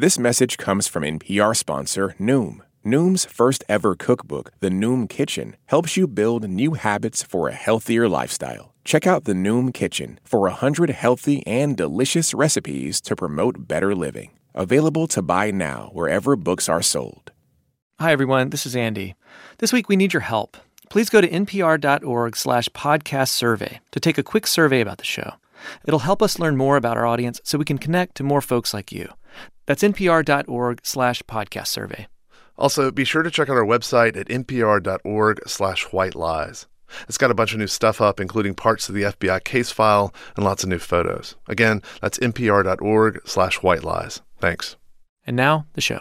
This message comes from NPR sponsor Noom. Noom's first ever cookbook, The Noom Kitchen, helps you build new habits for a healthier lifestyle. Check out The Noom Kitchen for 100 healthy and delicious recipes to promote better living. Available to buy now wherever books are sold. Hi, everyone. This is Andy. This week we need your help. Please go to npr.org slash podcast survey to take a quick survey about the show. It'll help us learn more about our audience so we can connect to more folks like you. That's npr.org slash podcast survey. Also, be sure to check out our website at npr.org slash white lies. It's got a bunch of new stuff up, including parts of the FBI case file and lots of new photos. Again, that's npr.org slash white lies. Thanks. And now, the show.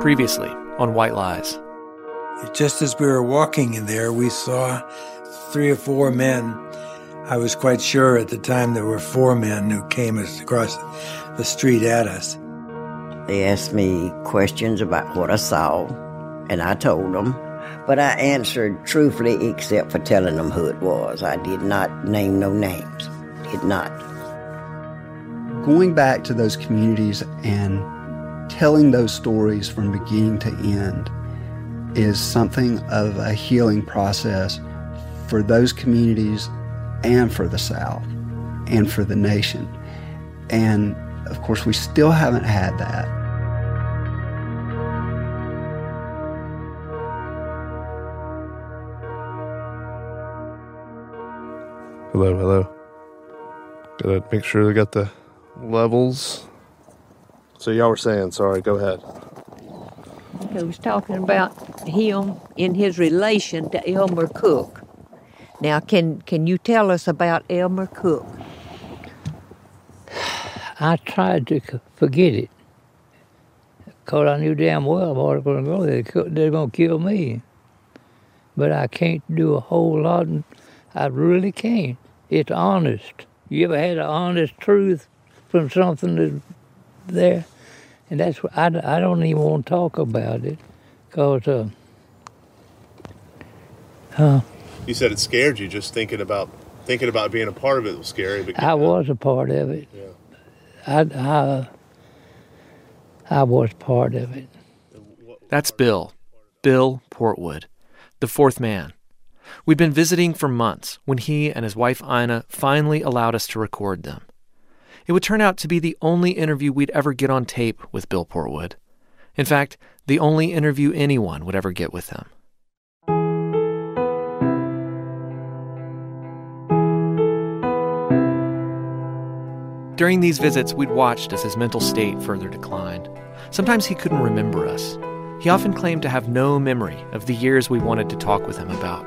Previously on White Lies. Just as we were walking in there, we saw three or four men. I was quite sure at the time there were four men who came across the street at us. They asked me questions about what I saw, and I told them. But I answered truthfully, except for telling them who it was. I did not name no names. Did not. Going back to those communities and telling those stories from beginning to end is something of a healing process for those communities and for the South and for the nation. And of course, we still haven't had that. Hello, hello. Gotta make sure they got the levels. So y'all were saying, sorry, go ahead. I was talking about him in his relation to Elmer Cook. Now, can can you tell us about Elmer Cook? I tried to forget it. Because I knew damn well going to go they're going to kill me. But I can't do a whole lot. and I really can't. It's honest. You ever had an honest truth from something there? And that's what I, I don't even want to talk about it. Because, uh, uh, You said it scared you just thinking about thinking about being a part of it was scary. But I was a part of it. I, I, I was part of it. That's Bill. Bill Portwood, the fourth man. We'd been visiting for months when he and his wife Ina finally allowed us to record them. It would turn out to be the only interview we'd ever get on tape with Bill Portwood. In fact, the only interview anyone would ever get with him. During these visits, we'd watched as his mental state further declined. Sometimes he couldn't remember us. He often claimed to have no memory of the years we wanted to talk with him about.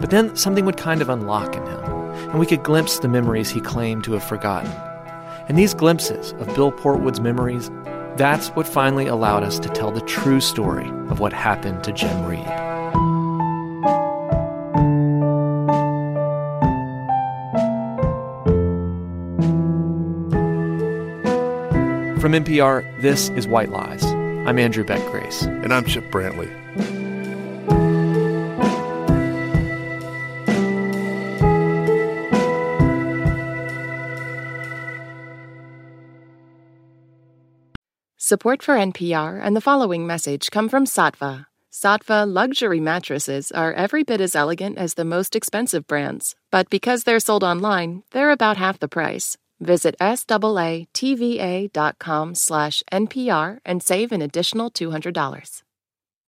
But then something would kind of unlock in him, and we could glimpse the memories he claimed to have forgotten. And these glimpses of Bill Portwood's memories, that's what finally allowed us to tell the true story of what happened to Jim Reeb. From NPR, this is White Lies. I'm Andrew Beck Grace. And I'm Chip Brantley. Support for NPR and the following message come from Saatva. Saatva luxury mattresses are every bit as elegant as the most expensive brands, but because they're sold online, they're about half the price. Visit SAATVA.com slash NPR and save an additional $200.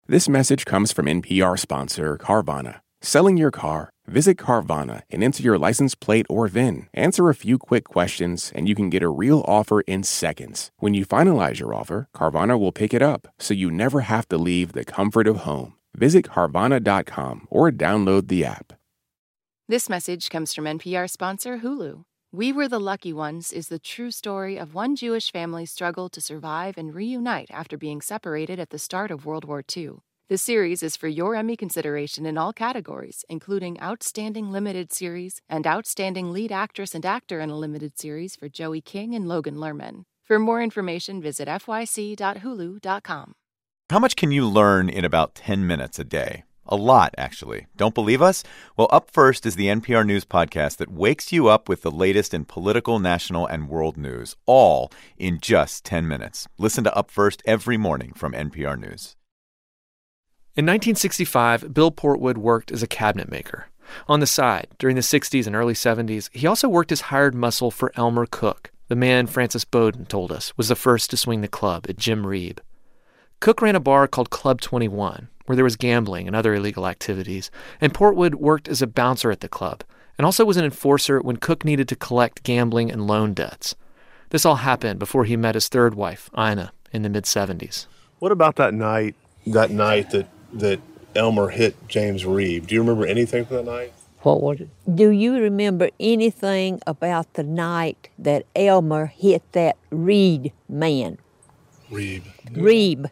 This message comes from NPR sponsor Carvana. Selling your car? Visit Carvana and enter your license plate or VIN. Answer a few quick questions, and you can get a real offer in seconds. When you finalize your offer, Carvana will pick it up, so you never have to leave the comfort of home. Visit Carvana.com or download the app. This message comes from NPR sponsor Hulu. We Were the Lucky Ones is the true story of one Jewish family's struggle to survive and reunite after being separated at the start of World War II. The series is for your Emmy consideration in all categories, including Outstanding Limited Series and Outstanding Lead Actress and Actor in a Limited Series for Joey King and Logan Lerman. For more information, visit fyc.hulu.com. How much can you learn in about 10 minutes a day? A lot, actually. Don't believe us? Well, Up First is the NPR News podcast that wakes you up with the latest in political, national, and world news, all in just 10 minutes. Listen to Up First every morning from NPR News. In 1965, Bill Portwood worked as a cabinet maker. On the side, during the 60s and early 70s, he also worked as hired muscle for Elmer Cook, the man Frances Bowden told us was the first to swing the club at Jim Reeb. Cook ran a bar called Club 21, where there was gambling and other illegal activities, and Portwood worked as a bouncer at the club and also was an enforcer when Cook needed to collect gambling and loan debts. This all happened before he met his third wife, Ina, in the mid 70s. What about that night? That night that that Elmer hit James Reeb. Do you remember anything from that night? What was it? Do you remember anything about the night that Elmer hit that Reed man? Reeb. Reeb.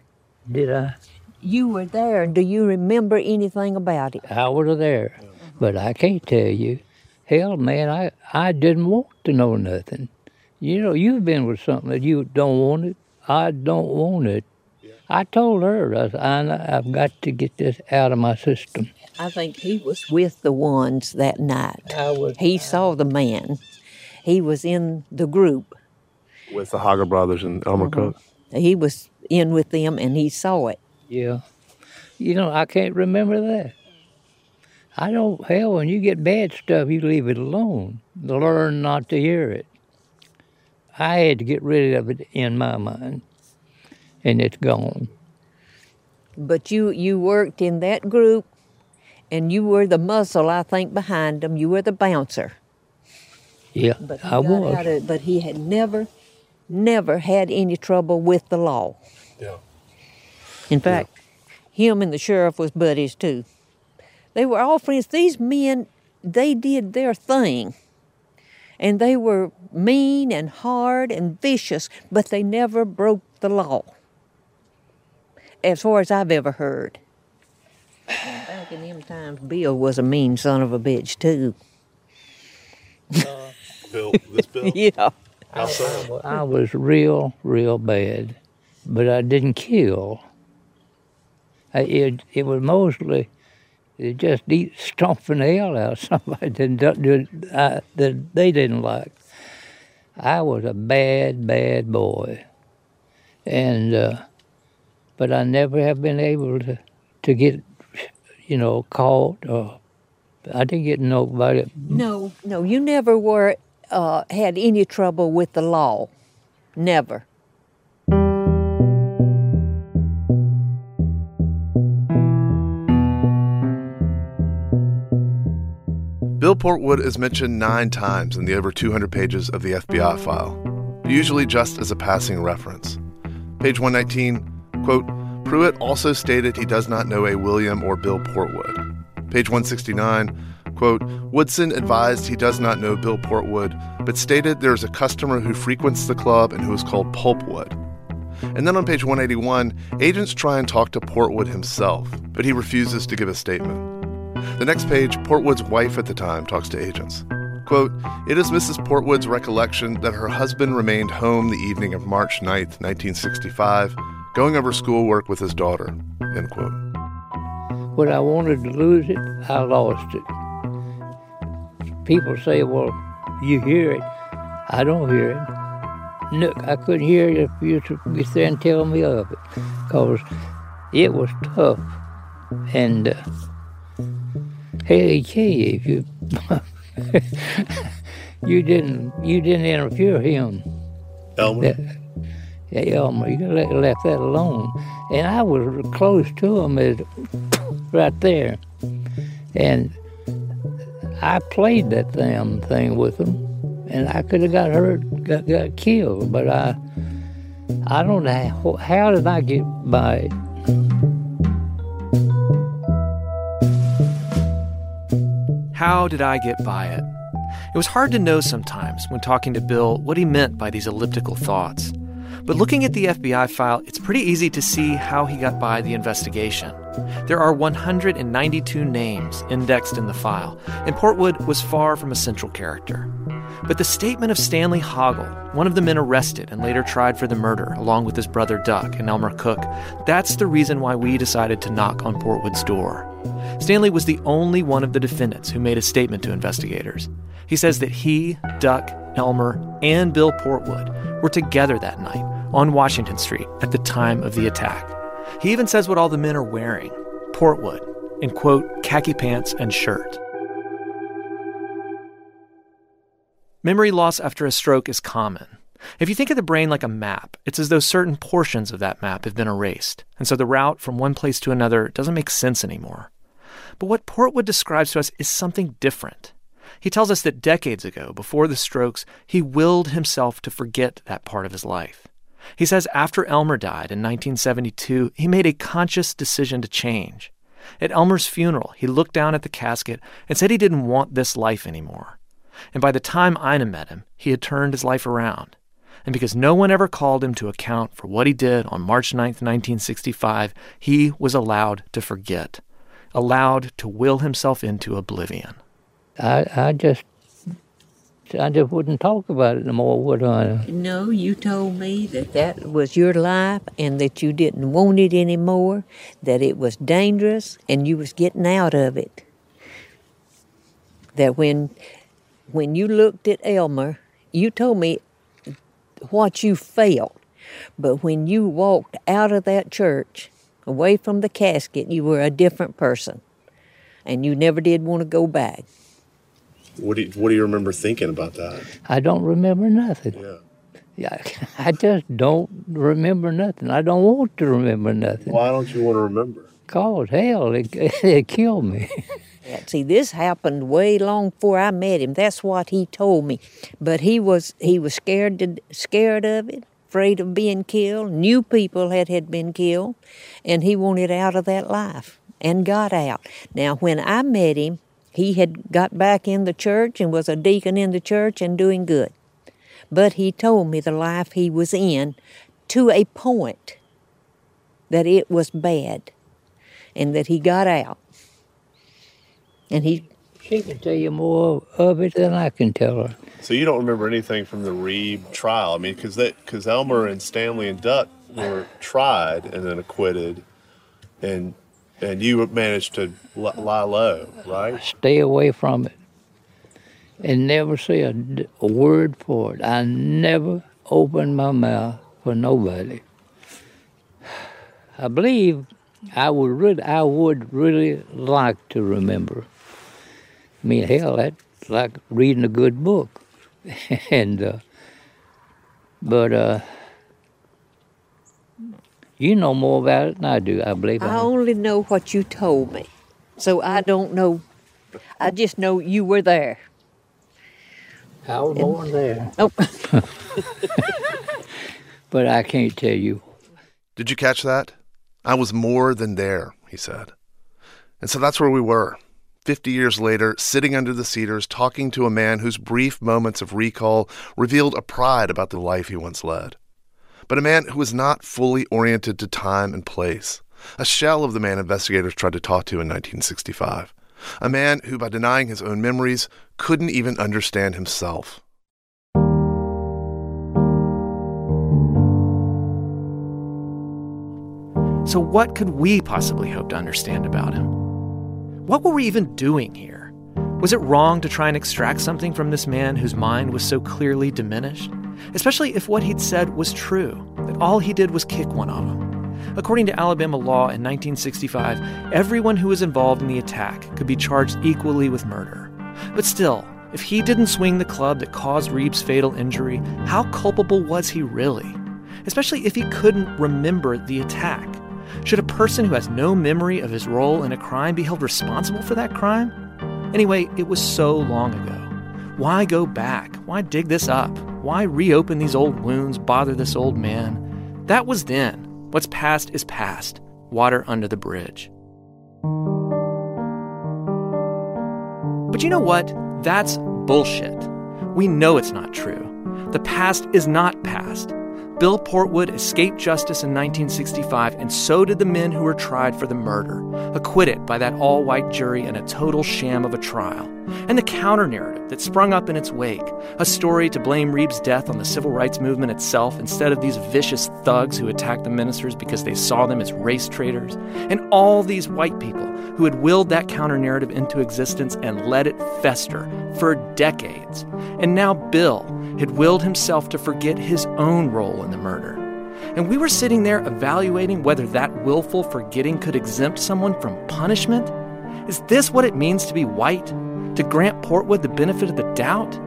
Did I? You were there. Do you remember anything about it? I was there, but I can't tell you. Hell, man, I, I didn't want to know nothing. You know, you've been with something that you don't want it. I don't want it. I told her, I said, Anna, I've got to get this out of my system. I think he was with the ones that night. I was. He saw the man. He was in the group. With the Hager brothers and Elmer mm-hmm. Cook. He was in with them and he saw it. Yeah. You know, I can't remember that. I don't, hell, when you get bad stuff, you leave it alone. Learn not to hear it. I had to get rid of it in my mind, and it's gone. But you you worked in that group, and you were the muscle, I think, behind them. You were the bouncer. Yeah, But I was. of- but he had never, never had any trouble with the law. Yeah. In fact, him and the sheriff was buddies too. They were all friends. These men, they did their thing. And they were mean and hard and vicious, but they never broke the law. As far as I've ever heard. Back in them times, Bill was a mean son of a bitch too. Uh, Bill, this Bill. yeah. How so? I was real, real bad, but I didn't kill. I, it, it was mostly it just eat stomping the hell out of somebody that, do- I, that they didn't like. I was a bad, bad boy, and uh, but I never have been able to to get you know caught or I didn't get nobody. No, no, you never were uh, had any trouble with the law. Never. Bill Portwood is mentioned nine times in the over 200 pages of the FBI file, usually just as a passing reference. Page 119, quote, Pruitt also stated he does not know a William or Bill Portwood. Page 169, quote, Woodson advised he does not know Bill Portwood, but stated there is a customer who frequents the club and who is called Pulpwood. And then on page 181, agents try and talk to Portwood himself, but he refuses to give a statement. The next page, Portwood's wife at the time talks to agents. Quote, It is Mrs. Portwood's recollection that her husband remained home the evening of March 9th, 1965, going over schoolwork with his daughter. End quote. When I wanted to lose it, I lost it. People say, well, you hear it. I don't hear it. Look, I couldn't hear it if you get there and tell me of it, because it was tough. And uh, hey, Kay, if you you didn't you didn't interfere him. Elmer? That- yeah, Elmer, you le- left that alone. And I was close to him as right there. And I played that damn thing with him. And I could have got hurt, got, got killed. But I I don't know how did I get by it. How did I get by it? It was hard to know sometimes when talking to Bill what he meant by these elliptical thoughts. But looking at the FBI file, it's pretty easy to see how he got by the investigation. There are 192 names indexed in the file, and Portwood was far from a central character. But the statement of Stanley Hoggle, one of the men arrested and later tried for the murder, along with his brother Duck and Elmer Cook, that's the reason why we decided to knock on Portwood's door. Stanley was the only one of the defendants who made a statement to investigators. He says that he, Duck, Elmer, and Bill Portwood were together that night on Washington Street at the time of the attack. He even says what all the men are wearing Portwood in quote, khaki pants and shirt. Memory loss after a stroke is common. If you think of the brain like a map, it's as though certain portions of that map have been erased, and so the route from one place to another doesn't make sense anymore. But what Portwood describes to us is something different. He tells us that decades ago, before the strokes, he willed himself to forget that part of his life. He says after Elmer died in 1972, he made a conscious decision to change. At Elmer's funeral, he looked down at the casket and said he didn't want this life anymore. And by the time Ina met him, he had turned his life around. And because no one ever called him to account for what he did on March 9, 1965, he was allowed to forget, allowed to will himself into oblivion. I, I just I just wouldn't talk about it no more, would I? No, you told me that that was your life and that you didn't want it anymore, that it was dangerous and you was getting out of it. That when when you looked at Elmer, you told me what you felt. But when you walked out of that church, away from the casket, you were a different person. And you never did want to go back. What do you, what do you remember thinking about that? I don't remember nothing. Yeah. Yeah, I just don't remember nothing. I don't want to remember nothing. Why don't you want to remember? Cause hell, it, it killed me. See, this happened way long before I met him. That's what he told me. But he was he was scared to, scared of it, afraid of being killed. Knew people had had been killed, and he wanted out of that life and got out. Now, when I met him, he had got back in the church and was a deacon in the church and doing good. But he told me the life he was in to a point that it was bad and that he got out. And he She can tell you more of it than I can tell her. So you don't remember anything from the Reeb trial? I mean, because because Elmer and Stanley and Duck were tried and then acquitted, and and you managed to li- lie low, right? Stay away from it. And never say a word for it. I never opened my mouth for nobody. I believe I would really, I would really like to remember. I mean, hell, that's like reading a good book. and, uh, but, uh, you know more about it than I do, I believe. I only know what you told me. So I don't know. I just know you were there. I was born there. Oh, But I can't tell you. Did you catch that? I was more than there, he said. And so that's where we were. 50 years later, sitting under the cedars, talking to a man whose brief moments of recall revealed a pride about the life he once led. But a man who was not fully oriented to time and place. A shell of the man investigators tried to talk to in 1965. A man who, by denying his own memories, couldn't even understand himself. So, what could we possibly hope to understand about him? What were we even doing here? Was it wrong to try and extract something from this man whose mind was so clearly diminished? Especially if what he'd said was true, that all he did was kick one of them. According to Alabama law in 1965, everyone who was involved in the attack could be charged equally with murder. But still, if he didn't swing the club that caused Reeb's fatal injury, how culpable was he really? Especially if he couldn't remember the attack. Should a person who has no memory of his role in a crime be held responsible for that crime? Anyway, it was so long ago. Why go back? Why dig this up? Why reopen these old wounds, bother this old man? That was then. What's past is past. Water under the bridge. But you know what? That's bullshit. We know it's not true. The past is not past. Bill Portwood escaped justice in 1965, and so did the men who were tried for the murder, acquitted by that all white jury in a total sham of a trial. And the counter narrative that sprung up in its wake a story to blame Reeb's death on the civil rights movement itself instead of these vicious thugs who attacked the ministers because they saw them as race traitors. And all these white people who had willed that counter narrative into existence and let it fester for decades. And now Bill had willed himself to forget his own role in the murder. And we were sitting there evaluating whether that willful forgetting could exempt someone from punishment? Is this what it means to be white? To grant Portwood the benefit of the doubt?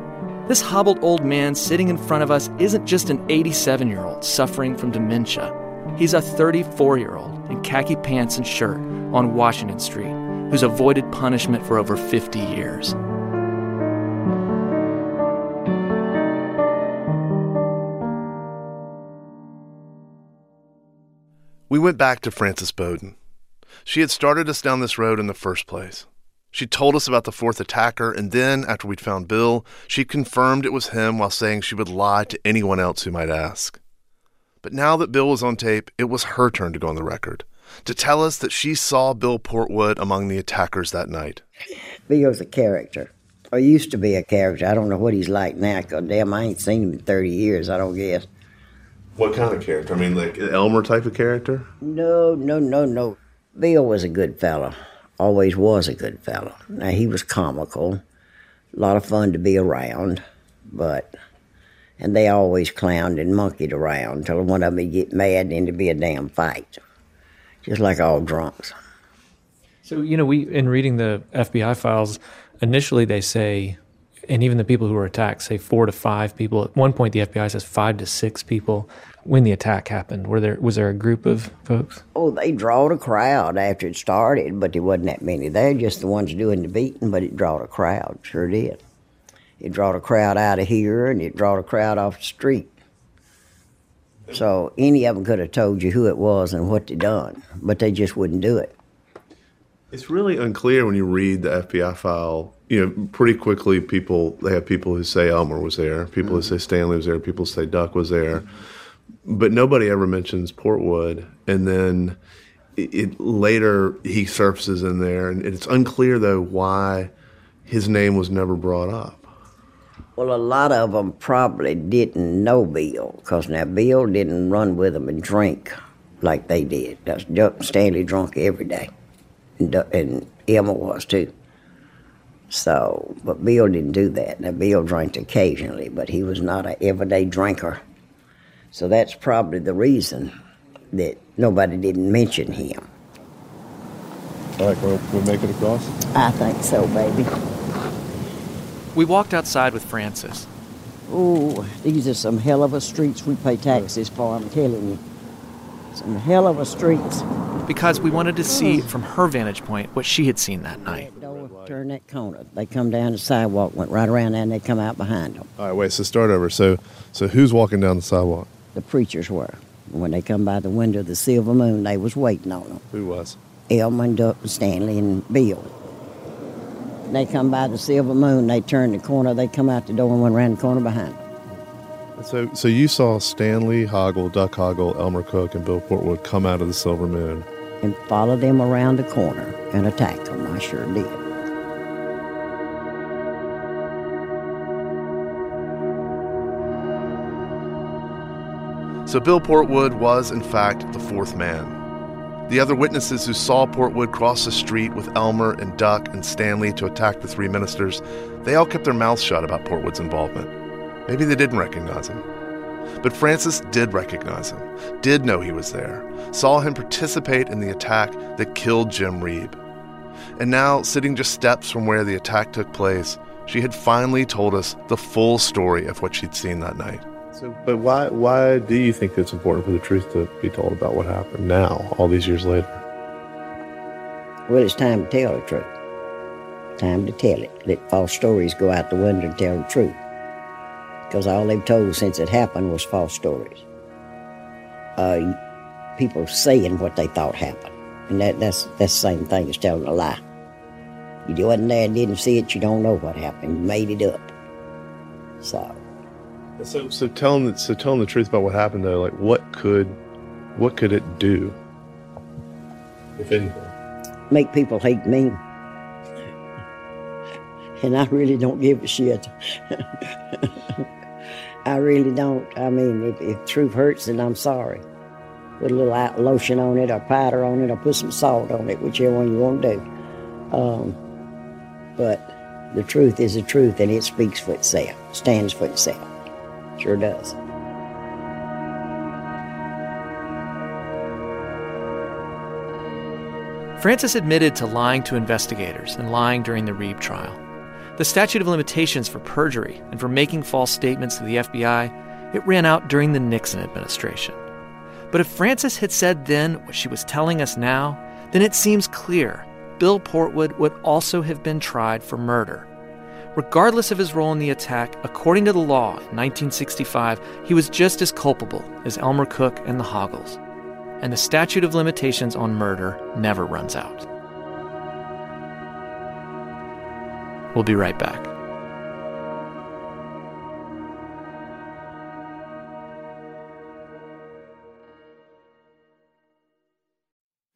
This hobbled old man sitting in front of us isn't just an 87 year old suffering from dementia. He's a 34 year old in khaki pants and shirt on Washington Street who's avoided punishment for over 50 years. We went back to Frances Bowden. She had started us down this road in the first place. She told us about the fourth attacker, and then, after we'd found Bill, she confirmed it was him while saying she would lie to anyone else who might ask. But now that Bill was on tape, it was her turn to go on the record, to tell us that she saw Bill Portwood among the attackers that night. Bill's a character, or used to be a character. I don't know what he's like now, because damn, I ain't seen him in 30 years, I don't guess. What kind of character? I mean, like Elmer type of character? No, no, no, no. Bill was a good fellow. Always was a good fellow. Now he was comical, a lot of fun to be around, but and they always clowned and monkeyed around till one of them would get mad and it'd be a damn fight, just like all drunks. So you know, we in reading the FBI files, initially they say and even the people who were attacked say four to five people. At one point, the FBI says five to six people. When the attack happened, were there was there a group of folks? Oh, they drawed a crowd after it started, but there wasn't that many there. Just the ones doing the beating, but it drawed a crowd. Sure did. It drawed a crowd out of here, and it drawed a crowd off the street. So any of them could have told you who it was and what they done, but they just wouldn't do it. It's really unclear when you read the FBI file. You know, pretty quickly, people they have people who say Elmer was there, people who mm-hmm. say Stanley was there, people say Duck was there, but nobody ever mentions Portwood. And then it, it later he surfaces in there, and it's unclear though why his name was never brought up. Well, a lot of them probably didn't know Bill, because now Bill didn't run with them and drink like they did. That's Stanley drunk every day, and, and Elmer was too. So, but Bill didn't do that. Now, Bill drank occasionally, but he was not an everyday drinker. So that's probably the reason that nobody didn't mention him. All right, we'll, we'll make it across. I think so, baby. We walked outside with Frances. Oh, these are some hell of a streets we pay taxes for, I'm telling you. Some hell of a streets. Because we wanted to see from her vantage point what she had seen that night. Turn that corner. They come down the sidewalk, went right around there, and they come out behind them. All right, wait. So start over. So, so who's walking down the sidewalk? The preachers were. When they come by the window of the Silver Moon, they was waiting on them. Who was? Elmer and Duck and Stanley and Bill. They come by the Silver Moon, they turn the corner, they come out the door and went around the corner behind them. So, so you saw Stanley Hoggle, Duck Hoggle, Elmer Cook, and Bill Portwood come out of the Silver Moon and follow them around the corner and attack them. I sure did. So Bill Portwood was, in fact, the fourth man. The other witnesses who saw Portwood cross the street with Elmer and Duck and Stanley to attack the three ministers, they all kept their mouths shut about Portwood's involvement. Maybe they didn't recognize him. But Frances did recognize him, did know he was there, saw him participate in the attack that killed Jim Reeb. And now, sitting just steps from where the attack took place, she had finally told us the full story of what she'd seen that night. So, but why why do you think it's important for the truth to be told about what happened now, all these years later? Well, it's time to tell the truth. Time to tell it. Let false stories go out the window and tell the truth. Because all they've told since it happened was false stories. Uh, people saying what they thought happened. And that, that's, that's the same thing as telling a lie. You wasn't there and didn't see it, you don't know what happened. You made it up. So, So, so telling the, so telling the truth about what happened though, like what could, what could it do, if anything? Make people hate me. And I really don't give a shit. I really don't. I mean, if, if truth hurts, then I'm sorry. Put a little lotion on it, or powder on it, or put some salt on it, whichever one you want to do. Um, but the truth is the truth, and it speaks for itself, stands for itself. Sure does. Frances admitted to lying to investigators and lying during the Reeb trial. The statute of limitations for perjury and for making false statements to the FBI, it ran out during the Nixon administration. But if Frances had said then what she was telling us now, then it seems clear Bill Portwood would also have been tried for murder. Regardless of his role in the attack, according to the law in 1965, he was just as culpable as Elmer Cook and the Hoggles. And the statute of limitations on murder never runs out. We'll be right back.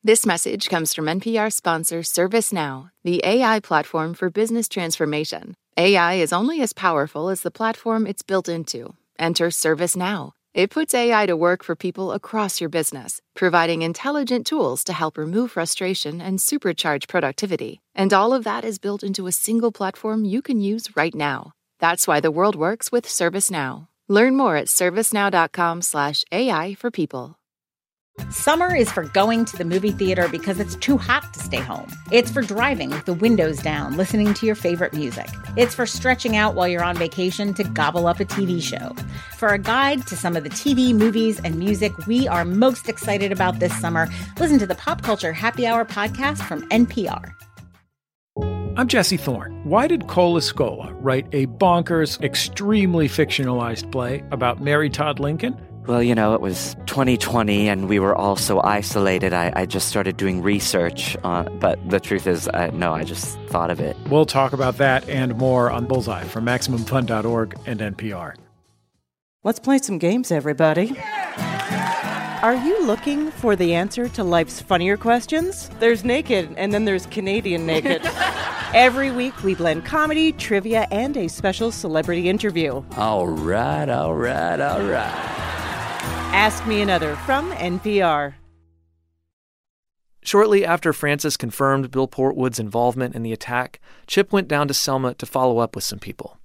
This message comes from NPR sponsor ServiceNow, the AI platform for business transformation. AI is only as powerful as the platform it's built into. Enter ServiceNow. It puts AI to work for people across your business, providing intelligent tools to help remove frustration and supercharge productivity. And all of that is built into a single platform you can use right now. That's why the world works with ServiceNow. Learn more at servicenow.com/ai for people. Summer is for going to the movie theater because it's too hot to stay home. It's for driving with the windows down, listening to your favorite music. It's for stretching out while you're on vacation to gobble up a TV show. For a guide to some of the TV, movies, and music we are most excited about this summer, listen to the Pop Culture Happy Hour podcast from NPR. I'm Jesse Thorne. Why did Cole Escola write a bonkers, extremely fictionalized play about Mary Todd Lincoln? Well, you know, it was 2020 and we were all so isolated. I, I just started doing research. Uh, but the truth is, I, no, I just thought of it. We'll talk about that and more on Bullseye from MaximumFun.org and NPR. Let's play some games, everybody. Are you looking for the answer to life's funnier questions? There's naked, and then there's Canadian naked. Every week, we blend comedy, trivia, and a special celebrity interview. All right, all right, all right. Ask Me Another from NPR. Shortly after Frances confirmed Bill Portwood's involvement in the attack, Chip went down to Selma to follow up with some people.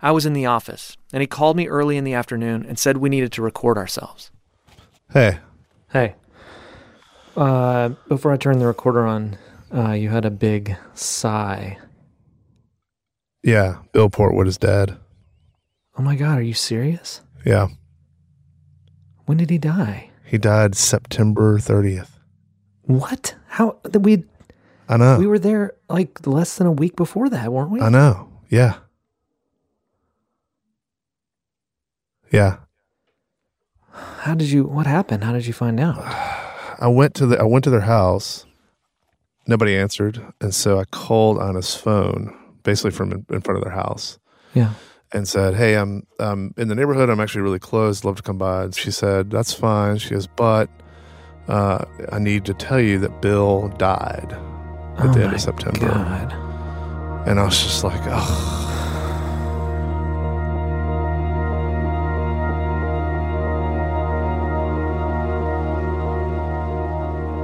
I was in the office, and he called me early in the afternoon and said we needed to record ourselves. Hey. Hey. Uh, before I turn the recorder on, uh, you had a big sigh. Yeah, Bill Portwood is dead. Oh my God, are you serious? Yeah, When did he die? he died September 30th. What? How? that We I know. we were there like less than a week before that, weren't we? I know. Yeah. Yeah. How did you? What happened? How did you find out? I went to the I went to their house. Nobody answered, and so I called on his phone, basically from in, in front of their house, Yeah. And said, "Hey, I'm um in the neighborhood. I'm actually really close. Love to come by." And she said, "That's fine." She goes, "But uh, I need to tell you that Bill died at Oh the end of September." God. And I was just like, "Oh."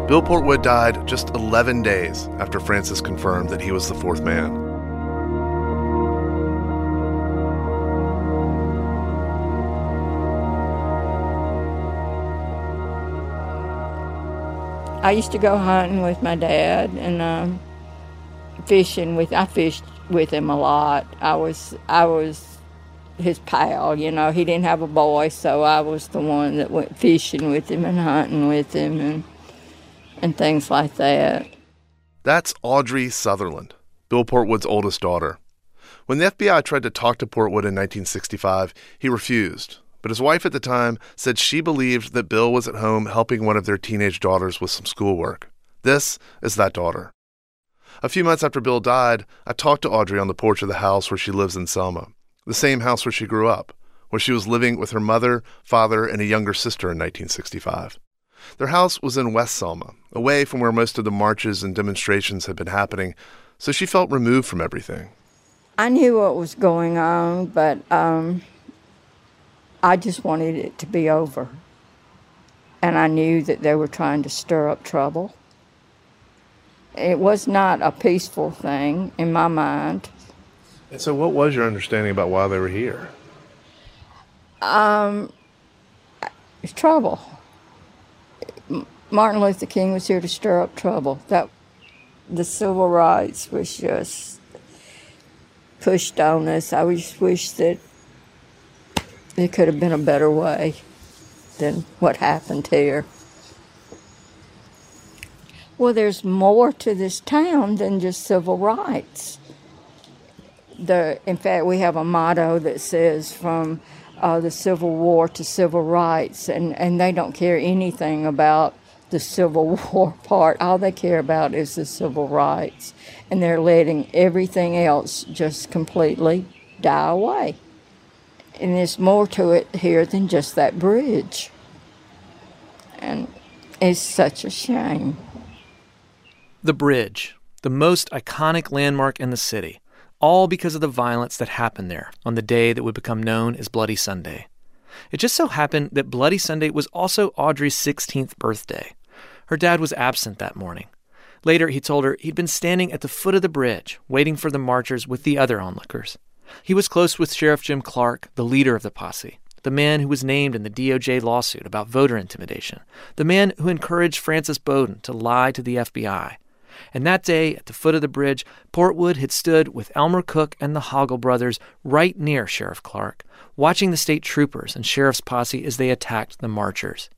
Bill Portwood died just 11 days after Frances confirmed that he was the fourth man. I used to go hunting with my dad and um, fishing with. I fished with him a lot. I was I was his pal. You know, he didn't have a boy, so I was the one that went fishing with him and hunting with him and and things like that. That's Audrey Sutherland, Bill Portwood's oldest daughter. When the FBI tried to talk to Portwood in 1965, he refused. But his wife at the time said she believed that Bill was at home helping one of their teenage daughters with some schoolwork. This is that daughter. A few months after Bill died, I talked to Audrey on the porch of the house where she lives in Selma, the same house where she grew up, where she was living with her mother, father, and a younger sister in 1965. Their house was in West Selma, away from where most of the marches and demonstrations had been happening, so she felt removed from everything. I knew what was going on, but um, I just wanted it to be over. And I knew that they were trying to stir up trouble. It was not a peaceful thing in my mind. And so, what was your understanding about why they were here? Um, it's trouble. Martin Luther King was here to stir up trouble. That the civil rights was just pushed on us. I just wish that it could have been a better way than what happened here. Well, there's more to this town than just civil rights. The, in fact, we have a motto that says from uh, the Civil War to civil rights, and, and they don't care anything about the Civil War part. All they care about is the civil rights, and they're letting everything else just completely die away. And there's more to it here than just that bridge. And it's such a shame. The bridge, the most iconic landmark in the city, all because of the violence that happened there on the day that would become known as Bloody Sunday. It just so happened that Bloody Sunday was also Audrey's 16th birthday. Her dad was absent that morning. Later, he told her he'd been standing at the foot of the bridge, waiting for the marchers with the other onlookers. He was close with Sheriff Jim Clark, the leader of the posse, the man who was named in the DOJ lawsuit about voter intimidation, the man who encouraged Frances Bowden to lie to the FBI. And that day, at the foot of the bridge, Portwood had stood with Elmer Cook and the Hoggle brothers right near Sheriff Clark, watching the state troopers and sheriff's posse as they attacked the marchers.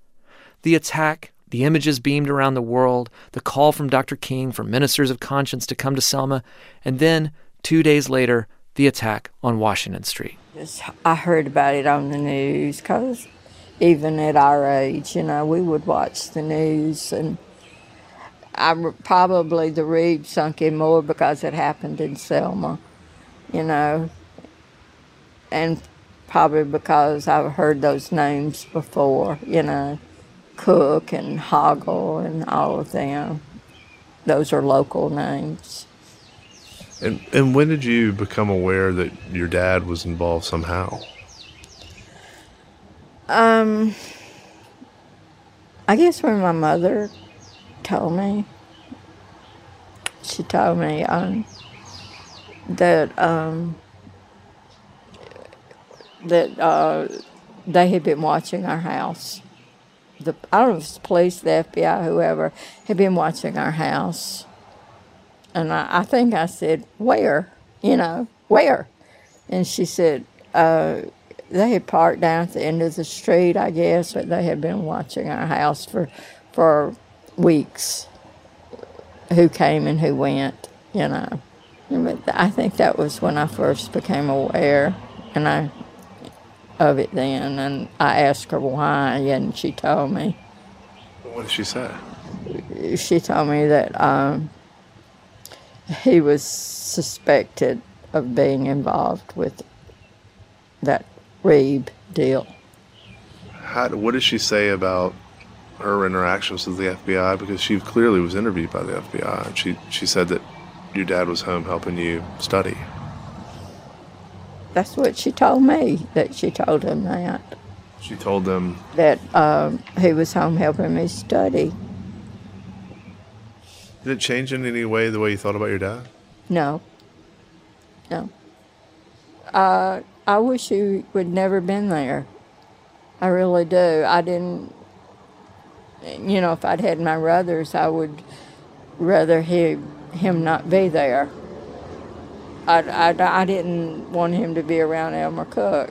The attack, the images beamed around the world, the call from Dr. King for ministers of conscience to come to Selma, and then, two days later, the attack on Washington Street. I heard about it on the news because even at our age, you know, we would watch the news and I probably the reed sunk in more because it happened in Selma, you know, and probably because I've heard those names before, you know, Cook and Hoggle and all of them. Those are local names. And and when did you become aware that your dad was involved somehow? Um, I guess when my mother told me. She told me um, that um, that uh, they had been watching our house. The I don't know if it's the police, the FBI, whoever had been watching our house. And I, I think I said, "Where? You know, where?" And she said, uh, "They had parked down at the end of the street, I guess, but they had been watching our house for for weeks who came and who went, you know. But I think that was when I first became aware and I of it then and I asked her why and she told me. What did she say? She told me that um, he was suspected of being involved with that Reeb deal. How, what did she say about her interactions with the FBI because she clearly was interviewed by the FBI. And she, she said that your dad was home helping you study. That's what she told me, that she told him that. She told them that um, he was home helping me study. Did it change in any way the way you thought about your dad? No. No. Uh, I wish he would never been there. I really do. I didn't you know, if I'd had my brothers, I would rather he, him not be there. I, I, I didn't want him to be around Elmer Cook.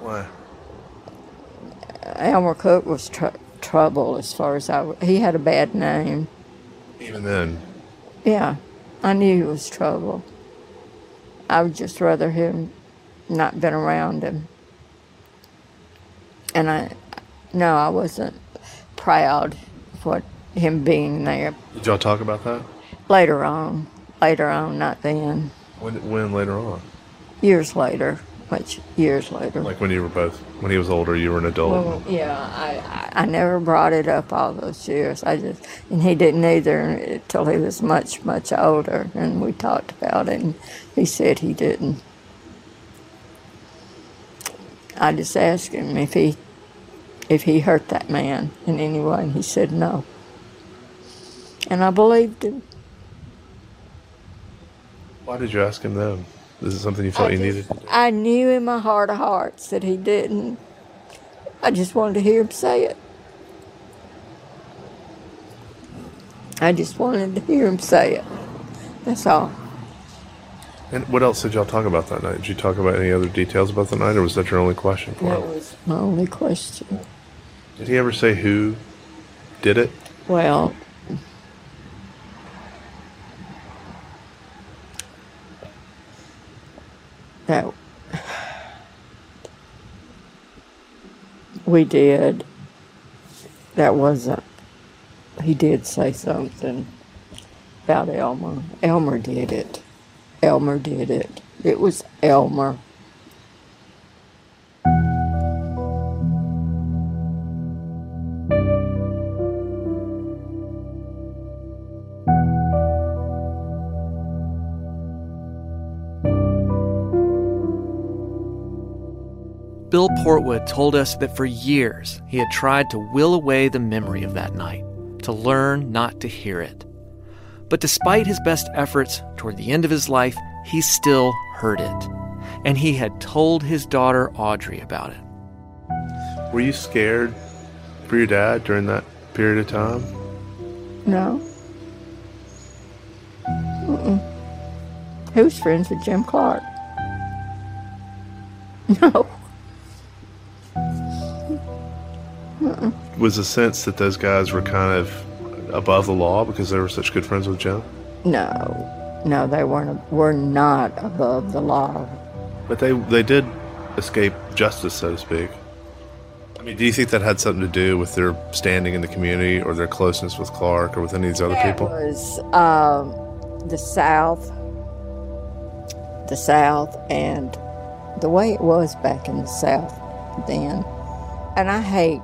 Why? Elmer Cook was tr- trouble as far as I. He had a bad name. Even then. Yeah, I knew he was trouble. I would just rather him not been around him. And I, no, I wasn't proud for him being there. Did y'all talk about that? Later on. Later on, not then. When, when later on? Years later. Much years later. Like when you were both, when he was older, you were an adult. Well, yeah, I, I, I never brought it up all those years. I just, and he didn't either until he was much, much older. And we talked about it, and he said he didn't. I just asked him if he, if he hurt that man in any way, and he said no. And I believed him. Why did you ask him then? Is it something you felt I you just- needed? I knew in my heart of hearts that he didn't. I just wanted to hear him say it. I just wanted to hear him say it. That's all. And what else did y'all talk about that night? Did you talk about any other details about the night, or was that your only question for That him? was my only question. Did he ever say who did it? Well, that we did. That wasn't. He did say something about Elmer. Elmer did it. Elmer did it. It was Elmer. Portwood told us that for years he had tried to will away the memory of that night, to learn not to hear it. But despite his best efforts toward the end of his life, he still heard it. And he had told his daughter Audrey about it. Were you scared for your dad during that period of time? No. Mm-mm. He was friends with Jim Clark. No. Was a sense that those guys were kind of above the law because they were such good friends with Jim? No. No, they weren't. Were not above the law. But they they did escape justice, so to speak. I mean, do you think that had something to do with their standing in the community or their closeness with Clark or with any of these other That people? was um, the South, the South, and the way it was back in the South then. And I hate,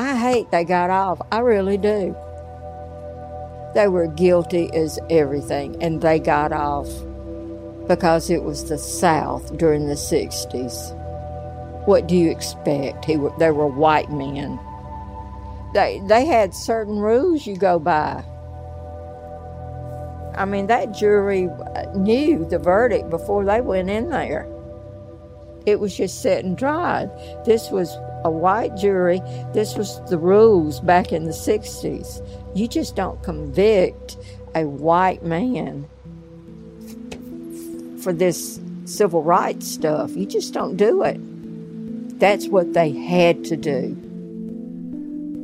I hate they got off. I really do. They were guilty as everything, and they got off because it was the South during the 60s. What do you expect? He they were white men. They, they had certain rules you go by. I mean, that jury uh, knew the verdict before they went in there. It was just set and dried. This was a white jury. This was the rules back in the 60s. You just don't convict a white man for this civil rights stuff. You just don't do it. That's what they had to do.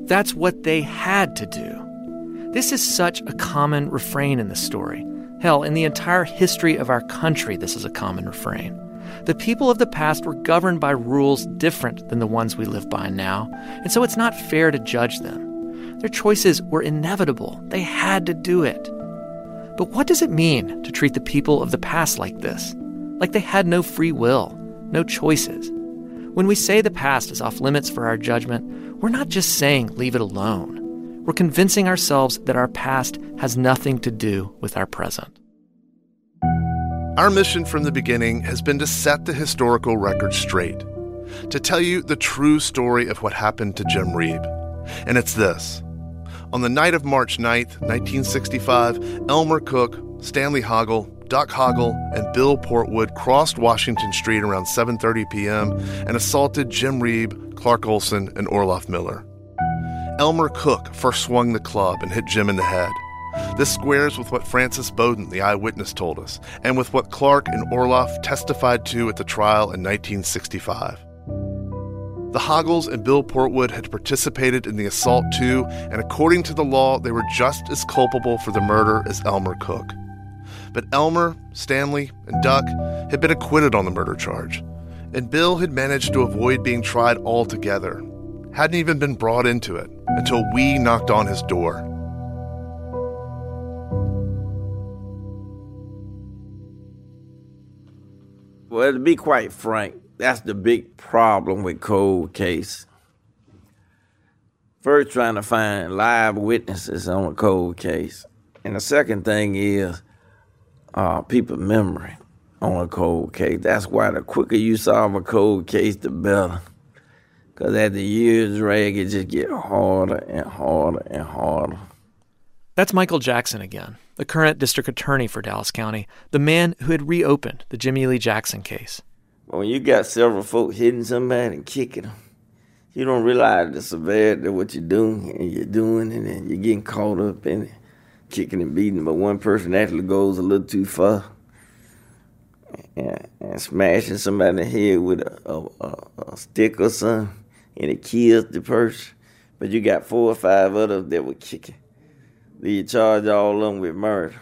That's what they had to do. This is such a common refrain in the story. Hell, in the entire history of our country, this is a common refrain. The people of the past were governed by rules different than the ones we live by now, and so it's not fair to judge them. Their choices were inevitable, they had to do it. But what does it mean to treat the people of the past like this? Like they had no free will, no choices? When we say the past is off limits for our judgment, we're not just saying leave it alone. We're convincing ourselves that our past has nothing to do with our present. Our mission from the beginning has been to set the historical record straight, to tell you the true story of what happened to Jim Reeb. And it's this. On the night of March 9th, 1965, Elmer Cook, Stanley Hoggle, Duck Hoggle, and Bill Portwood crossed Washington Street around 7:30 p.m. and assaulted Jim Reeb, Clark Olson, and Orloff Miller. Elmer Cook first swung the club and hit Jim in the head. This squares with what Frances Bowden, the eyewitness, told us, and with what Clark and Orloff testified to at the trial in 1965. The Hoggles and Bill Portwood had participated in the assault too, and according to the law, they were just as culpable for the murder as Elmer Cook. But Elmer, Stanley, and Duck had been acquitted on the murder charge, and Bill had managed to avoid being tried altogether. Hadn't even been brought into it until we knocked on his door. Well, to be quite frank, that's the big problem with cold case. First, trying to find live witnesses on a cold case. And the second thing is uh, people's memory on a cold case. That's why the quicker you solve a cold case, the better. Because as the years drag, it just get harder and harder and harder. That's Michael Jackson again, the current district attorney for Dallas County, the man who had reopened the Jimmy Lee Jackson case. When you got several folks hitting somebody and kicking them, you don't realize the severity of what you're doing, and you're doing it, and you're getting caught up in it, kicking and beating. But one person actually goes a little too far and, and smashing somebody in the head with a, a, a stick or something, and it kills the person. But you got four or five others that were kicking. Then you charge all of them with murder.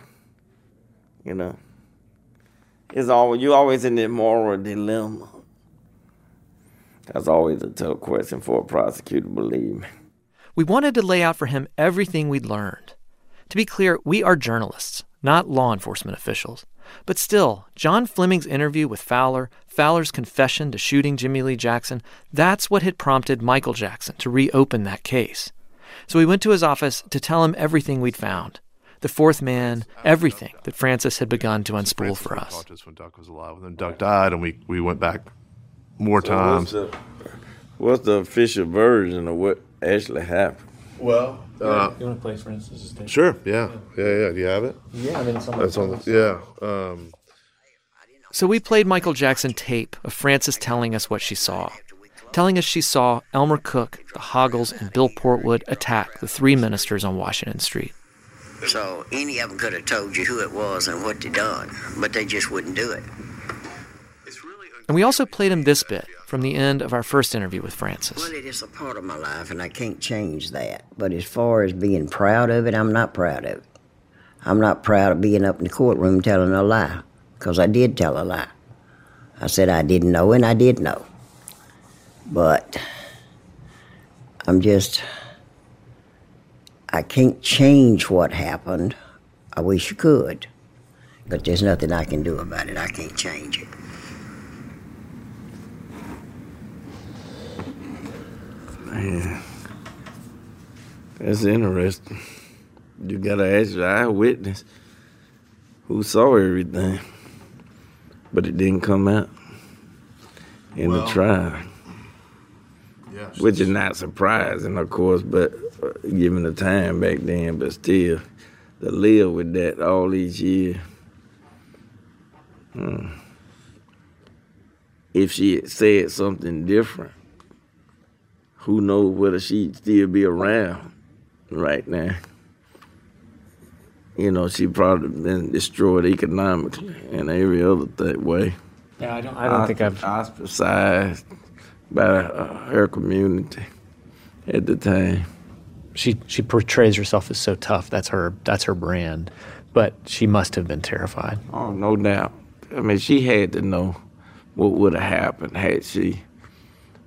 You know, it's always you always in that moral dilemma. That's always a tough question for a prosecutor, believe me. We wanted to lay out for him everything we'd learned. To be clear, we are journalists, not law enforcement officials. But still, John Fleming's interview with Fowler, Fowler's confession to shooting Jimmy Lee Jackson, that's what had prompted Michael Jackson to reopen that case. So we went to his office to tell him everything we'd found. The fourth man, everything that Frances had begun to unspool for us. Talked to us when Duck was alive, and then Duck died, and we, we went back more So times. What's the, what's the official version of what actually happened? Well, uh, you want to play Frances's tape? Sure. Yeah. Yeah. Yeah. Do you have it? Yeah, I mean, it's on That's on the. Yeah. Um, So we played Michael Jackson tape of Frances telling us what she saw. Telling us she saw Elmer Cook, the Hoggles, and Bill Portwood attack the three ministers on Washington Street. So any of them could have told you who it was and what they done, but they just wouldn't do it. And we also played him this bit from the end of our first interview with Frances. Well, it is a part of my life, and I can't change that. But as far as being proud of it, I'm not proud of it. I'm not proud of being up in the courtroom telling a lie, because I did tell a lie. I said I didn't know, and I did know. But I'm just, I can't change what happened. I wish you could, but there's nothing I can do about it. I can't change it. Man, that's interesting. You gotta ask the eyewitness who saw everything, but it didn't come out in Well, the trial, yeah. which is not surprising, of course, but uh, given the time back then, but still, to live with that all these years. Hmm. If she had said something different, who knows whether she'd still be around right now. You know, she probably been destroyed economically and every other th- way. Yeah, I don't- I don't think I've- ostracized by uh, her community at the time. She she portrays herself as so tough. That's her that's her brand. But she must have been terrified. Oh, no doubt. I mean, she had to know what would have happened had she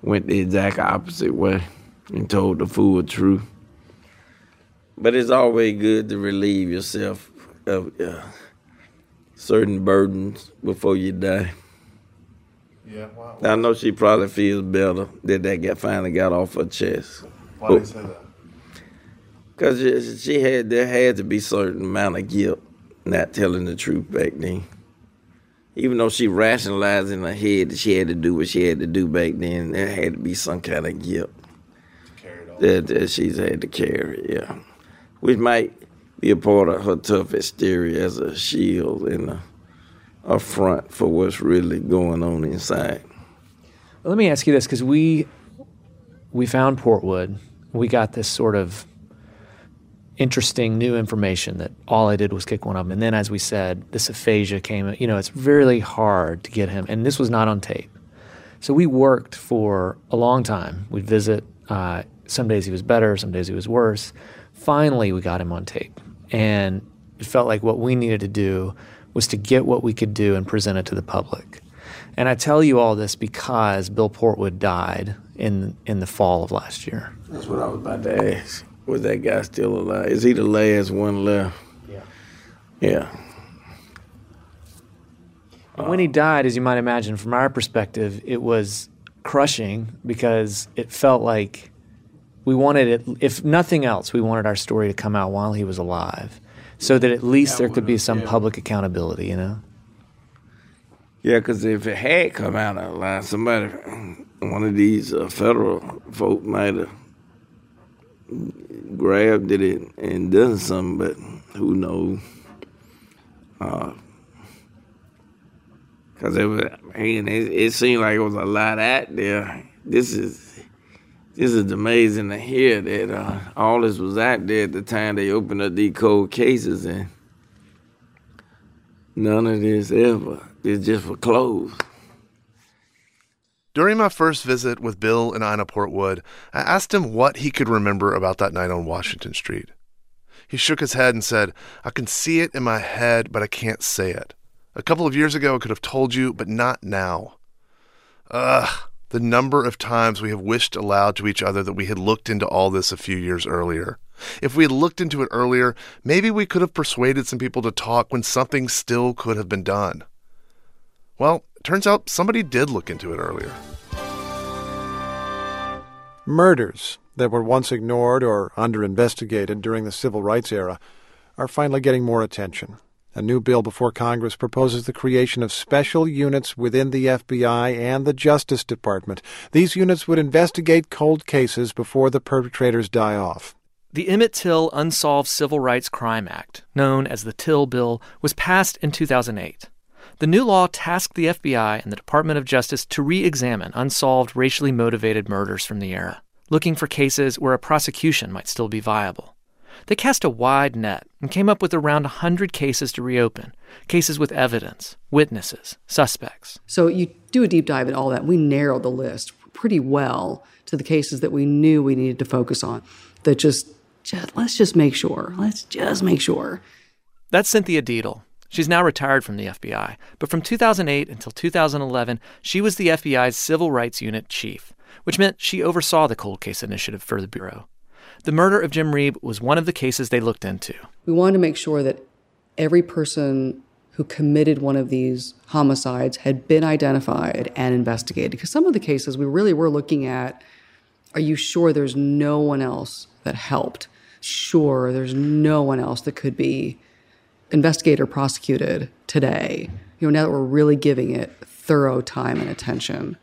went the exact opposite way and told the full truth. But it's always good to relieve yourself of uh, certain burdens before you die. Yeah. Wow. I know she probably feels better that that got finally got off her chest. Why do you say that? Because she, she had there had to be certain amount of guilt not telling the truth back then. Even though she rationalized in her head that she had to do what she had to do back then, there had to be some kind of guilt that, that she's had to carry, yeah. Which might be a part of her tough exterior as a shield and a, a front for what's really going on inside. Let me ask you this because we we found Portwood. We got this sort of interesting new information that all I did was kick one of them. And then, as we said, this aphasia came. You know, it's really hard to get him, and this was not on tape. So we worked for a long time. We'd visit. Uh, some days he was better, some days he was worse. Finally, we got him on tape, and it felt like what we needed to do was to get what we could do and present it to the public. And I tell you all this because Bill Portwood died in in the fall of last year. That's what I was about to ask. Was that guy still alive? Is he the last one left? Yeah. Yeah. when he died, as you might imagine, from our perspective, it was crushing because it felt like we wanted it, if nothing else, we wanted our story to come out while he was alive so that at least there could be some public accountability, you know? Yeah, because if it had come out of line, somebody, one of these uh, federal folk might have grabbed it and done something, but who knows? Because it was, man, it, it seemed like it was a lot out there. This is this is amazing to hear that uh, all this was out there at the time they opened up these cold cases and none of this ever. It's just for clothes. During my first visit with Bill and Ina Portwood, I asked him what he could remember about that night on Washington Street. He shook his head and said, I can see it in my head, but I can't say it. A couple of years ago, I could have told you, but not now. Ugh, the number of times we have wished aloud to each other that we had looked into all this a few years earlier. If we had looked into it earlier, maybe we could have persuaded some people to talk when something still could have been done. Well, turns out somebody did look into it earlier. Murders that were once ignored or under-investigated during the civil rights era are finally getting more attention. A new bill before Congress proposes the creation of special units within the FBI and the Justice Department. These units would investigate cold cases before the perpetrators die off. The Emmett Till Unsolved Civil Rights Crime Act, known as the Till Bill, was passed in 2008. The new law tasked the FBI and the Department of Justice to re examine unsolved racially motivated murders from the era, looking for cases where a prosecution might still be viable. They cast a wide net and came up with around 100 cases to reopen cases with evidence, witnesses, suspects. So you do a deep dive in all that. We narrowed the list pretty well to the cases that we knew we needed to focus on. That just, just let's just make sure. Let's just make sure. That's Cynthia Deitle. She's now retired from the FBI, but from 2008 until 2011, she was the FBI's Civil Rights Unit chief, which meant she oversaw the cold case initiative for the Bureau. The murder of Jim Reeb was one of the cases they looked into. We wanted to make sure that every person who committed one of these homicides had been identified and investigated. Because some of the cases we really were looking at are you sure there's no one else that helped? Sure, there's no one else that could be investigated or prosecuted today. You know, now that we're really giving it thorough time and attention.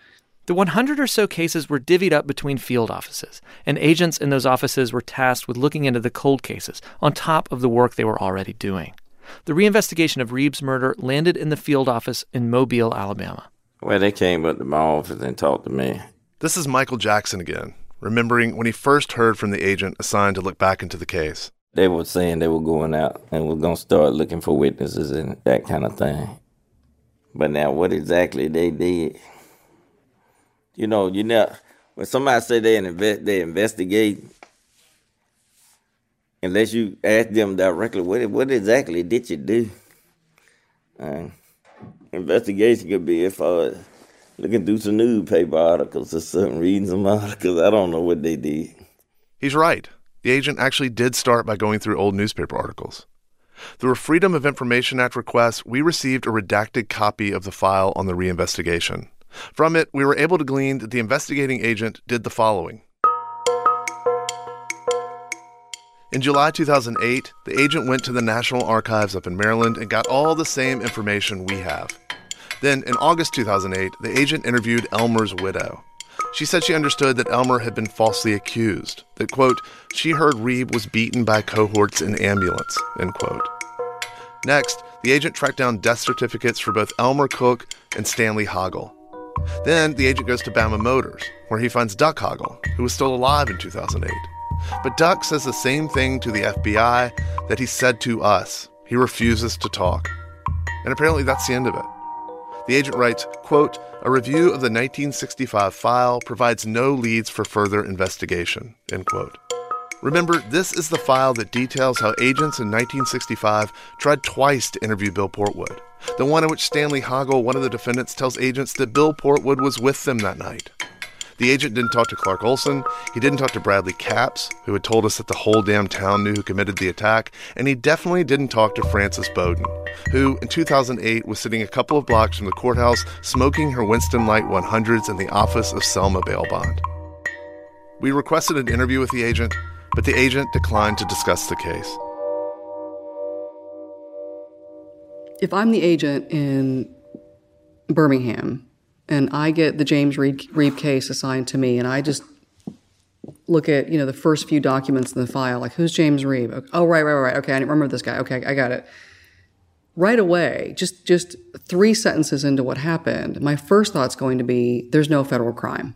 The 100 or so cases were divvied up between field offices, and agents in those offices were tasked with looking into the cold cases on top of the work they were already doing. The reinvestigation of Reeb's murder landed in the field office in Mobile, Alabama. Well, they came up to my office and talked to me. This is Michael Jackson again, remembering when he first heard from the agent assigned to look back into the case. They were saying they were going out and were going to start looking for witnesses and that kind of thing. But now, what exactly they did, you know, you know, when somebody say they invest, they investigate, unless you ask them directly, what what exactly did you do? Uh, investigation could be if I looking through some newspaper articles or something, reading some articles. I don't know what they did. He's right. The agent actually did start by going through old newspaper articles. Through a Freedom of Information Act request, we received a redacted copy of the file on the reinvestigation. From it, we were able to glean that the investigating agent did the following. In July 2008, the agent went to the National Archives up in Maryland and got all the same information we have. Then, in August 2008, the agent interviewed Elmer's widow. She said she understood that Elmer had been falsely accused, that, quote, she heard Reeb was beaten by cohorts in ambulance, end quote. Next, the agent tracked down death certificates for both Elmer Cook and Stanley Hoggle. Then the agent goes to Bama Motors, where he finds Duck Hoggle, who was still alive in 2008. But Duck says the same thing to the FBI that he said to us. He refuses to talk. And apparently that's the end of it. The agent writes, quote, a review of the 1965 file provides no leads for further investigation, end quote. Remember, this is the file that details how agents in 1965 tried twice to interview Bill Portwood. The one in which Stanley Hoggle, one of the defendants, tells agents that Bill Portwood was with them that night. The agent didn't talk to Clark Olson. He didn't talk to Bradley Capps, who had told us that the whole damn town knew who committed the attack. And he definitely didn't talk to Frances Bowden, who in 2008 was sitting a couple of blocks from the courthouse smoking her Winston Light 100s in the office of Selma Bail Bond. We requested an interview with the agent, but the agent declined to discuss the case. If I'm the agent in Birmingham and I get the James Reeb, case assigned to me and I just look at, you know, the first few documents in the file, like who's James Reeb? Oh, right, right, right. Okay, I remember this guy. Okay, I got it. Right away, just just three sentences into what happened, my first thought's going to be there's no federal crime.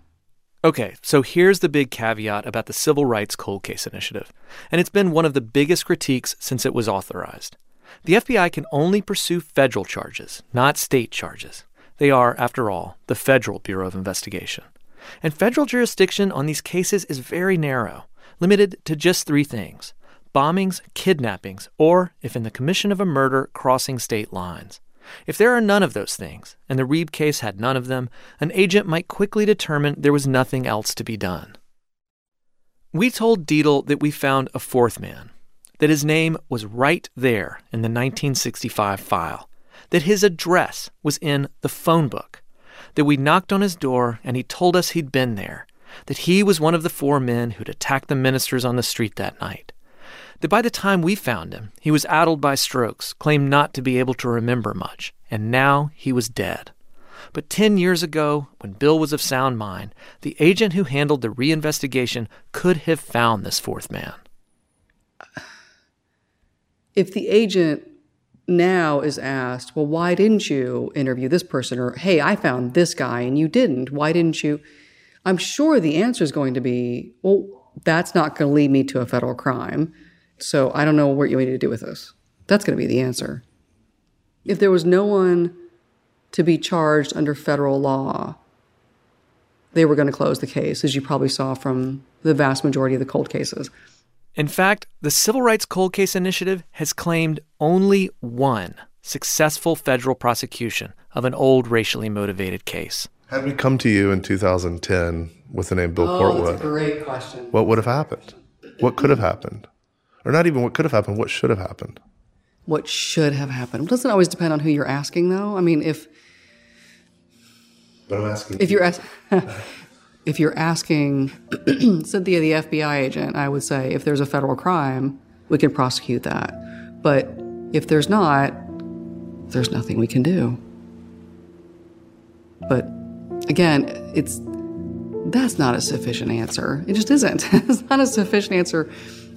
Okay, so here's the big caveat about the Civil Rights Cold Case Initiative, and it's been one of the biggest critiques since it was authorized. The FBI can only pursue federal charges, not state charges. They are, after all, the Federal Bureau of Investigation. And federal jurisdiction on these cases is very narrow, limited to just three things bombings, kidnappings, or, if in the commission of a murder, crossing state lines. If there are none of those things, and the Reeb case had none of them, an agent might quickly determine there was nothing else to be done. We told Deitle that we found a fourth man, that his name was right there in the 1965 file, that his address was in the phone book, that we knocked on his door and he told us he'd been there, that he was one of the four men who'd attacked the ministers on the street that night. That by the time we found him, he was addled by strokes, claimed not to be able to remember much, and now he was dead. But 10 years ago, when Bill was of sound mind, the agent who handled the reinvestigation could have found this fourth man. If the agent now is asked, well, why didn't you interview this person? Or, hey, I found this guy and you didn't. Why didn't you? I'm sure the answer is going to be, well, that's not going to lead me to a federal crime. So I don't know what you need to do with this. That's going to be the answer. If there was no one to be charged under federal law, they were going to close the case, as you probably saw from the vast majority of the cold cases. In fact, the Civil Rights Cold Case Initiative has claimed only one successful federal prosecution of an old racially motivated case. Had we come to you in 2010 with the name Bill oh, Portwood, that's a great question. what would have happened? What could have happened? Or not even what could have happened, what should have happened? What should have happened? It doesn't always depend on who you're asking, though. I mean, if But I'm asking if you're as- if you're asking Cynthia, the FBI agent, I would say if there's a federal crime, we can prosecute that. But if there's not, there's nothing we can do. But again, it's that's not a sufficient answer. It just isn't. it's not a sufficient answer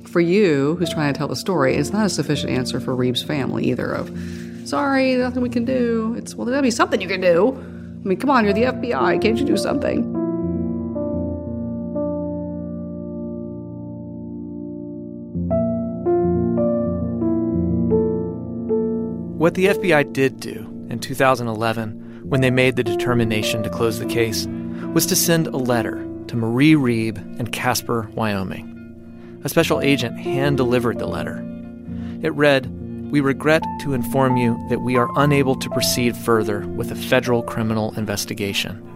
for you who's trying to tell the story. It's not a sufficient answer for Reeb's family either of sorry, nothing we can do. It's well there'll be something you can do. I mean, come on, you're the FBI. Can't you do something? What the FBI did do in 2011, when they made the determination to close the case, was to send a letter to Marie Reeb in Casper, Wyoming. A special agent hand delivered the letter. It read, We regret to inform you that we are unable to proceed further with a federal criminal investigation.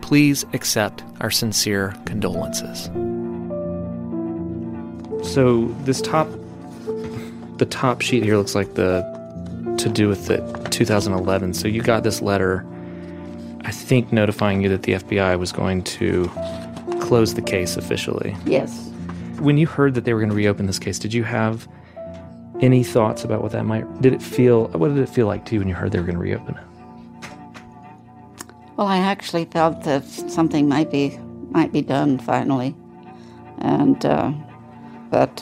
Please accept our sincere condolences. So this top the top sheet here looks like the to do with the 2011. So you got this letter I think notifying you that the FBI was going to close the case officially. Yes. When you heard that they were going to reopen this case, did you have any thoughts about what that might did it feel what did it feel like to you when you heard they were going to reopen it? Well, I actually felt that something might be might be done finally, and uh, but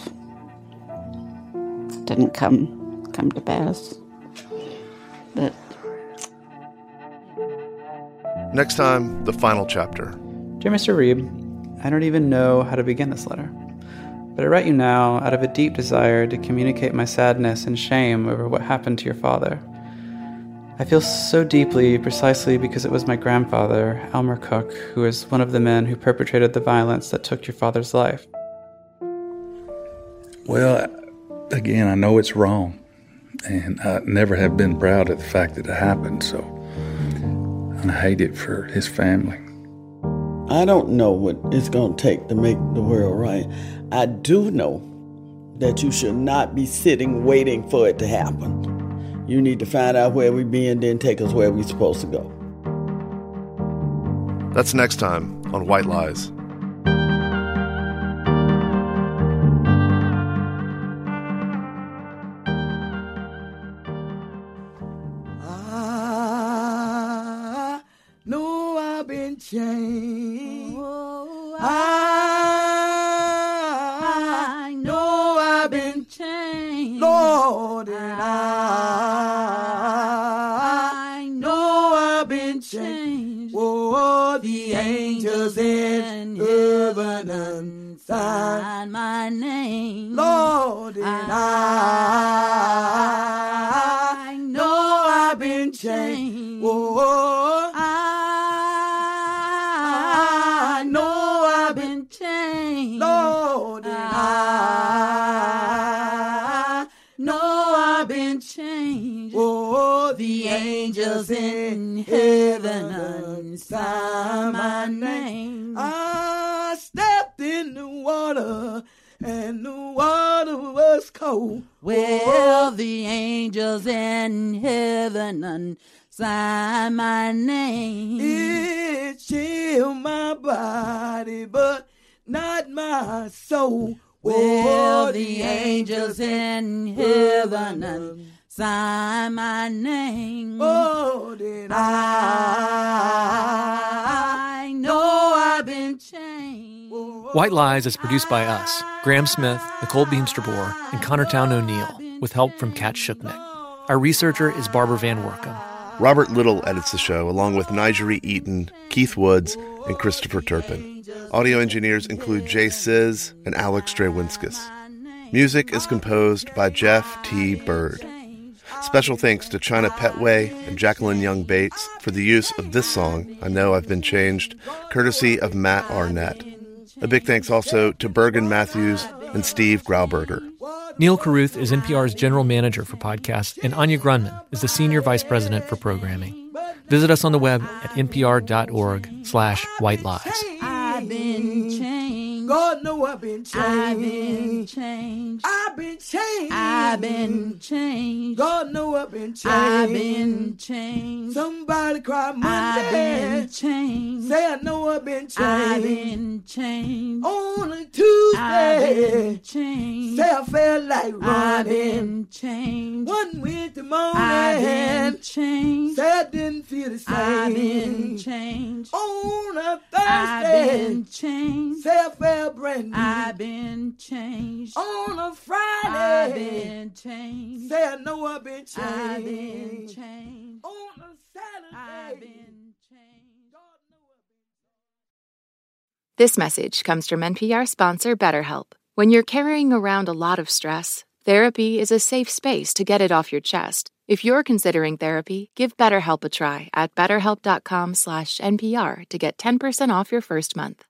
didn't come come to pass. But Next time, the final chapter. Dear Mr. Reeb, I don't even know how to begin this letter. But I write you now out of a deep desire to communicate my sadness and shame over what happened to your father. I feel so deeply precisely because it was my grandfather, Elmer Cook, who is one of the men who perpetrated the violence that took your father's life. Well, again, I know it's wrong, and I never have been proud of the fact that it happened, so and I hate it for his family. I don't know what it's going to take to make the world right. I do know that you should not be sitting waiting for it to happen. You need to find out where we be and then take us where we're supposed to go. That's next time on White Lies. Oh, I've been changed. I know I've been changed. Lord, and I I know I've been changed. Oh, the angels in heaven and sign my name. Lord, and I the angels in White Lies is produced by us, Graham Smith, Nicole Beemsterboer, and Connor Towne O'Neill, with help from Kat Shuknick. Our researcher is Barbara Van Woerkom. Robert Little edits the show, along with N'Jeri Eaton, Keith Woods, and Christopher Turpin. Audio engineers include Jay Sizz and Alex Drewenskus. Music is composed by Jeff T. Byrd. Special thanks to China Petway and Jacqueline Young Bates for the use of this song, I Know I've Been Changed, courtesy of Matt Arnett. A big thanks also to Bergen Matthews and Steve Grauberger. Neal Carruth is NPR's general manager for podcasts, and Anya Grundmann is the senior vice president for programming. Visit us on the web at npr.org slash white lies. I've been changed. God know I've been changed. I've been changed. I've been changed. I've been changed. God know I've been changed. I've been changed. Somebody cry Monday. I've been changed. Say I know I've been changed. I've been changed. Only Tuesday. I've been changed. Say I felt like running. I've been changed. One winter morning. I've been changed. Say I didn't feel the same. I've been changed. On a Thursday. I've been changed. Say I felt brand new. I've been changed. On a Friday. I've been changed. Say I know I've been changed. I've been changed. On a Saturday. I've been This message comes from NPR sponsor BetterHelp. When you're carrying around a lot of stress, therapy is a safe space to get it off your chest. If you're considering therapy, give BetterHelp a try at betterhelp.com/npr to get 10% off your first month.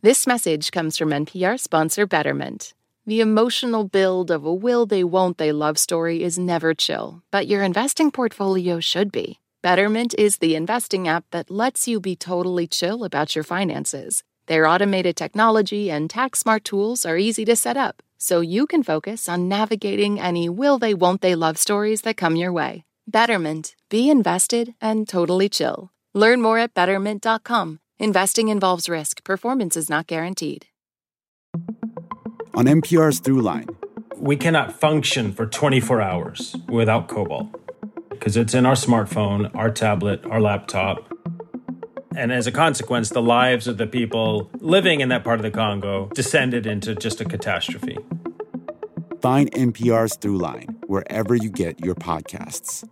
This message comes from NPR sponsor Betterment. The emotional build of a will they won't they love story is never chill, but your investing portfolio should be. Betterment is the investing app that lets you be totally chill about your finances. Their automated technology and tax smart tools are easy to set up, so you can focus on navigating any will they won't they love stories that come your way. Betterment. Be invested and totally chill. Learn more at betterment.com. Investing involves risk, performance is not guaranteed. On NPR's Throughline, we cannot function for 24 hours without cobalt because it's in our smartphone, our tablet, our laptop. And as a consequence, the lives of the people living in that part of the Congo descended into just a catastrophe. find NPR's Throughline wherever you get your podcasts.